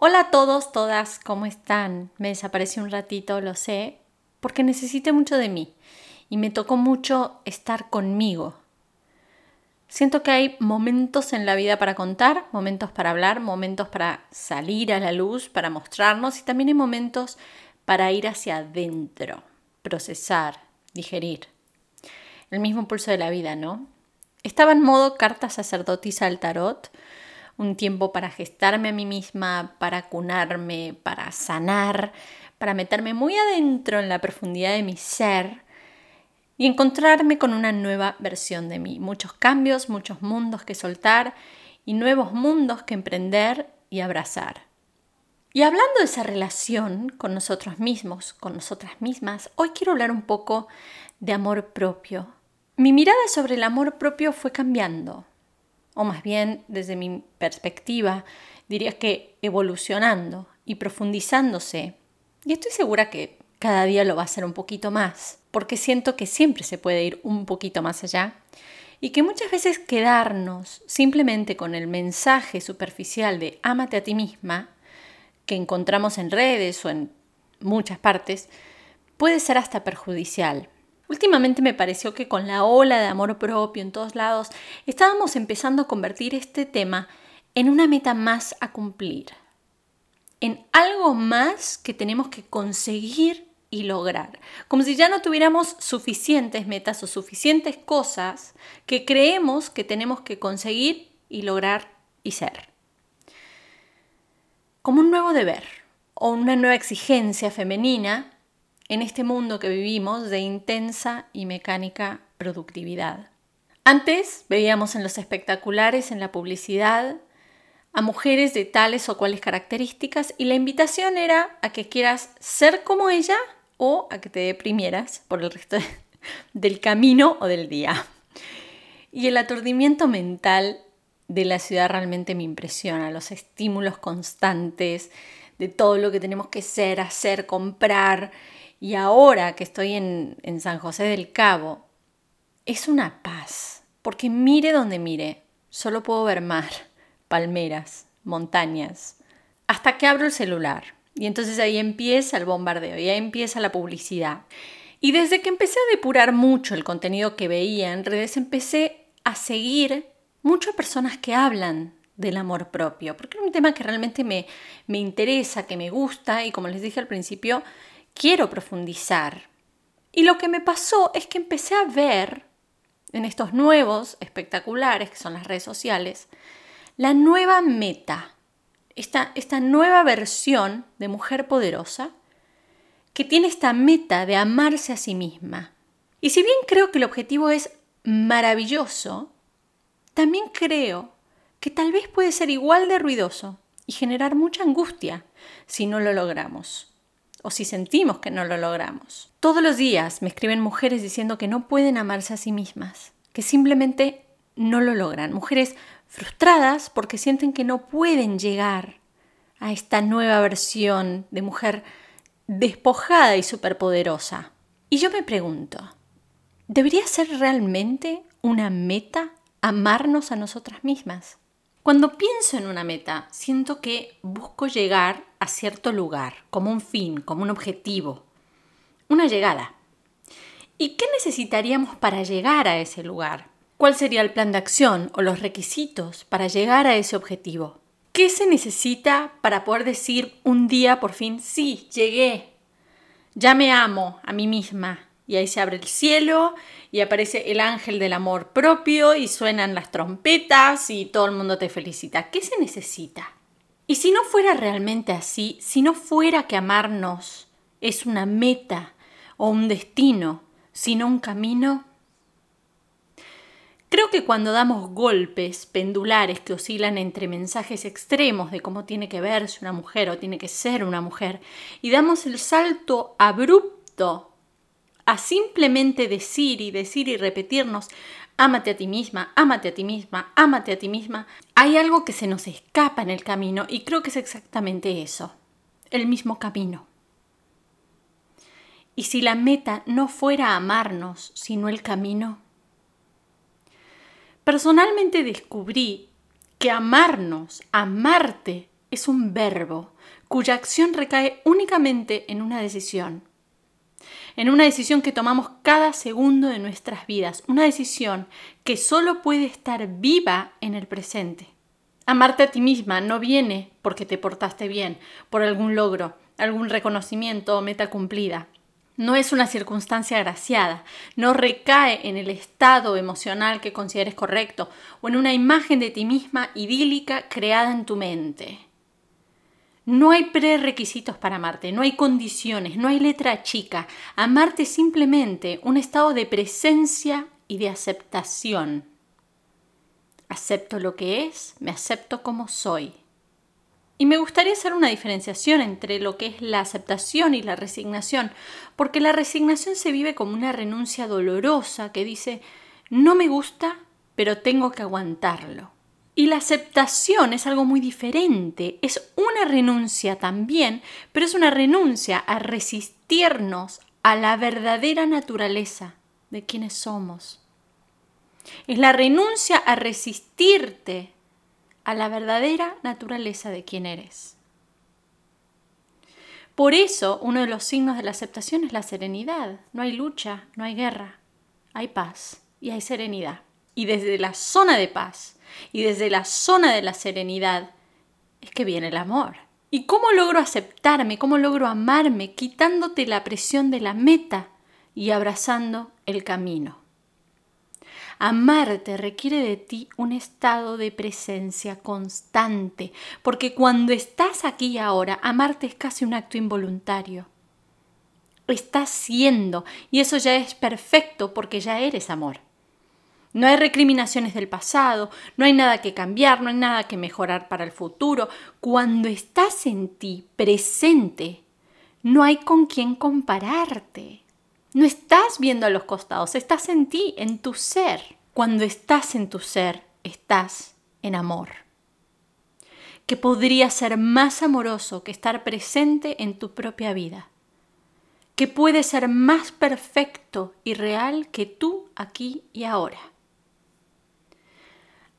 Hola a todos, todas, ¿cómo están? Me desaparecí un ratito, lo sé, porque necesité mucho de mí y me tocó mucho estar conmigo. Siento que hay momentos en la vida para contar, momentos para hablar, momentos para salir a la luz, para mostrarnos y también hay momentos para ir hacia adentro, procesar, digerir. El mismo pulso de la vida, ¿no? Estaba en modo carta sacerdotisa del tarot un tiempo para gestarme a mí misma, para cunarme, para sanar, para meterme muy adentro en la profundidad de mi ser y encontrarme con una nueva versión de mí. Muchos cambios, muchos mundos que soltar y nuevos mundos que emprender y abrazar. Y hablando de esa relación con nosotros mismos, con nosotras mismas, hoy quiero hablar un poco de amor propio. Mi mirada sobre el amor propio fue cambiando o más bien desde mi perspectiva, diría que evolucionando y profundizándose. Y estoy segura que cada día lo va a hacer un poquito más, porque siento que siempre se puede ir un poquito más allá y que muchas veces quedarnos simplemente con el mensaje superficial de ámate a ti misma, que encontramos en redes o en muchas partes, puede ser hasta perjudicial. Últimamente me pareció que con la ola de amor propio en todos lados estábamos empezando a convertir este tema en una meta más a cumplir, en algo más que tenemos que conseguir y lograr, como si ya no tuviéramos suficientes metas o suficientes cosas que creemos que tenemos que conseguir y lograr y ser. Como un nuevo deber o una nueva exigencia femenina en este mundo que vivimos de intensa y mecánica productividad. Antes veíamos en los espectaculares, en la publicidad, a mujeres de tales o cuales características y la invitación era a que quieras ser como ella o a que te deprimieras por el resto del camino o del día. Y el aturdimiento mental de la ciudad realmente me impresiona, los estímulos constantes de todo lo que tenemos que ser, hacer, comprar, y ahora que estoy en, San José del Cabo, es una paz, porque mire donde mire, solo puedo ver mar, palmeras, montañas, hasta que abro el celular. Y entonces ahí empieza el bombardeo, y ahí empieza la publicidad. Y desde que empecé a depurar mucho el contenido que veía en redes, empecé a seguir muchas personas que hablan del amor propio, porque es un tema que realmente me, me interesa, que me gusta, y como les dije al principio, quiero profundizar. Y lo que me pasó es que empecé a ver en estos nuevos espectaculares, que son las redes sociales, la nueva meta, esta, esta nueva versión de mujer poderosa que tiene esta meta de amarse a sí misma. Y si bien creo que el objetivo es maravilloso, también creo que tal vez puede ser igual de ruidoso y generar mucha angustia si no lo logramos o si sentimos que no lo logramos. Todos los días me escriben mujeres diciendo que no pueden amarse a sí mismas, que simplemente no lo logran. Mujeres frustradas porque sienten que no pueden llegar a esta nueva versión de mujer despojada y superpoderosa. Y yo me pregunto, ¿debería ser realmente una meta amarnos a nosotras mismas? Cuando pienso en una meta, siento que busco llegar cierto lugar, como un fin, como un objetivo, una llegada. ¿Y qué necesitaríamos para llegar a ese lugar? ¿Cuál sería el plan de acción o los requisitos para llegar a ese objetivo? ¿Qué se necesita para poder decir un día por fin, sí, llegué, ya me amo a mí misma, y ahí se abre el cielo y aparece el ángel del amor propio y suenan las trompetas y todo el mundo te felicita. ¿Qué se necesita? Y si no fuera realmente así, si no fuera que amarnos es una meta o un destino, sino un camino, Creo que cuando damos golpes pendulares que oscilan entre mensajes extremos de cómo tiene que verse una mujer o tiene que ser una mujer, y damos el salto abrupto a simplemente decir y decir y repetirnos, ámate a ti misma, ámate a ti misma, ámate a ti misma, hay algo que se nos escapa en el camino y creo que es exactamente eso, el mismo camino. Y si la meta no fuera amarnos, sino el camino, personalmente descubrí que amarnos, amarte, es un verbo cuya acción recae únicamente en una decisión. En una decisión que tomamos cada segundo de nuestras vidas, una decisión que solo puede estar viva en el presente. Amarte a ti misma no viene porque te portaste bien, por algún logro, algún reconocimiento o meta cumplida. No es una circunstancia agraciada, no recae en el estado emocional que consideres correcto o en una imagen de ti misma idílica creada en tu mente. No hay prerequisitos para amarte, no hay condiciones, no hay letra chica. Amarte es simplemente un estado de presencia y de aceptación. Acepto lo que es, me acepto como soy. Y me gustaría hacer una diferenciación entre lo que es la aceptación y la resignación, porque la resignación se vive como una renuncia dolorosa que dice, no me gusta, pero tengo que aguantarlo. Y la aceptación es algo muy diferente, es una renuncia también, pero es una renuncia a resistirnos a la verdadera naturaleza de quienes somos. Es la renuncia a resistirte a la verdadera naturaleza de quien eres. Por eso, uno de los signos de la aceptación es la serenidad. No hay lucha, no hay guerra, hay paz y hay serenidad. Y desde la zona de paz y desde la zona de la serenidad es que viene el amor. ¿Y cómo logro aceptarme? ¿Cómo logro amarme quitándote la presión de la meta y abrazando el camino? Amarte requiere de ti un estado de presencia constante, porque cuando estás aquí ahora, amarte es casi un acto involuntario. Estás siendo, y eso ya es perfecto porque ya eres amor. No hay recriminaciones del pasado, no hay nada que cambiar, no hay nada que mejorar para el futuro. Cuando estás en ti presente, no hay con quién compararte. No estás viendo a los costados, estás en ti, en tu ser. Cuando estás en tu ser, estás en amor. ¿Qué podría ser más amoroso que estar presente en tu propia vida? ¿Qué puede ser más perfecto y real que tú aquí y ahora?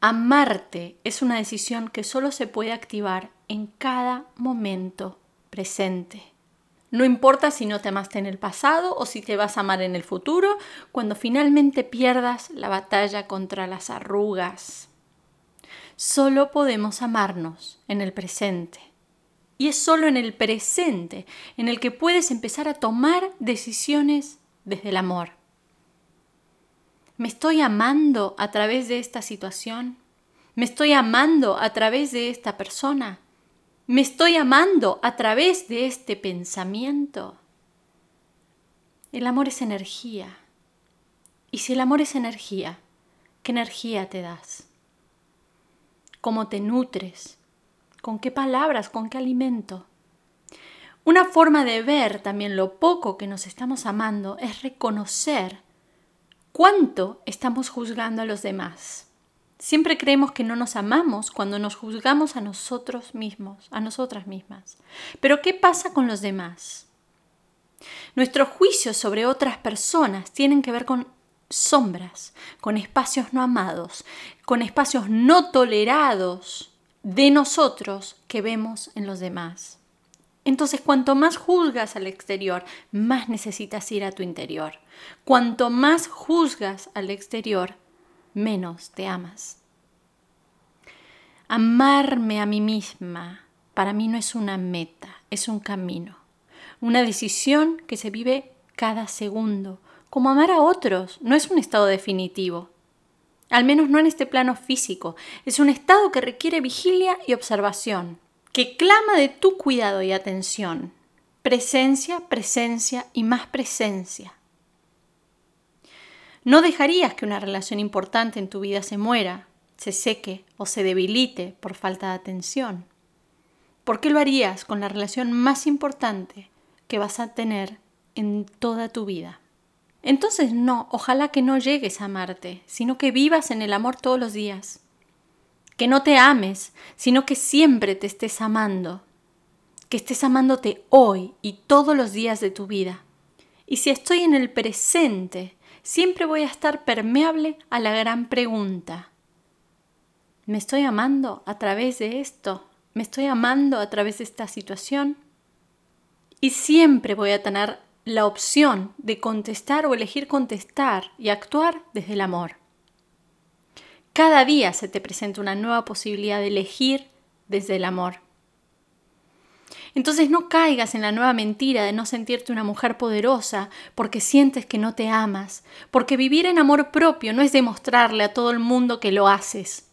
Amarte es una decisión que solo se puede activar en cada momento presente. No importa si no te amaste en el pasado o si te vas a amar en el futuro, cuando finalmente pierdas la batalla contra las arrugas. Solo podemos amarnos en el presente. Y es solo en el presente en el que puedes empezar a tomar decisiones desde el amor. ¿Me estoy amando a través de esta situación? ¿Me estoy amando a través de esta persona? ¿Me estoy amando a través de este pensamiento? El amor es energía. Y si el amor es energía, ¿qué energía te das? ¿Cómo te nutres? ¿Con qué palabras? ¿Con qué alimento? Una forma de ver también lo poco que nos estamos amando es reconocer cuánto estamos juzgando a los demás. Siempre creemos que no nos amamos cuando nos juzgamos a nosotros mismos, a nosotras mismas. Pero ¿qué pasa con los demás? Nuestros juicios sobre otras personas tienen que ver con sombras, con espacios no amados, con espacios no tolerados de nosotros que vemos en los demás. Entonces, cuanto más juzgas al exterior, más necesitas ir a tu interior. Cuanto más juzgas al exterior, menos te amas. Amarme a mí misma para mí no es una meta, es un camino, una decisión que se vive cada segundo. Como amar a otros no es un estado definitivo, al menos no en este plano físico, es un estado que requiere vigilia y observación, que clama de tu cuidado y atención, presencia, presencia y más presencia. No dejarías que una relación importante en tu vida se muera, se seque o se debilite por falta de atención. ¿Por qué lo harías con la relación más importante que vas a tener en toda tu vida? Entonces no, ojalá que no llegues a amarte, sino que vivas en el amor todos los días. Que no te ames, sino que siempre te estés amando. Que estés amándote hoy y todos los días de tu vida. Y si estoy en el presente, siempre voy a estar permeable a la gran pregunta. ¿Me estoy amando a través de esto? ¿Me estoy amando a través de esta situación? Y siempre voy a tener la opción de contestar o elegir contestar y actuar desde el amor. Cada día se te presenta una nueva posibilidad de elegir desde el amor. Entonces no caigas en la nueva mentira de no sentirte una mujer poderosa porque sientes que no te amas, porque vivir en amor propio no es demostrarle a todo el mundo que lo haces,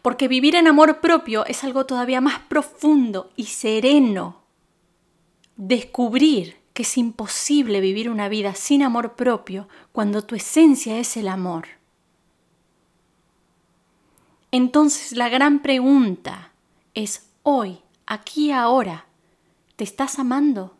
porque vivir en amor propio es algo todavía más profundo y sereno. Descubrir que es imposible vivir una vida sin amor propio cuando tu esencia es el amor. Entonces la gran pregunta es hoy, aquí ahora, ¿te estás amando?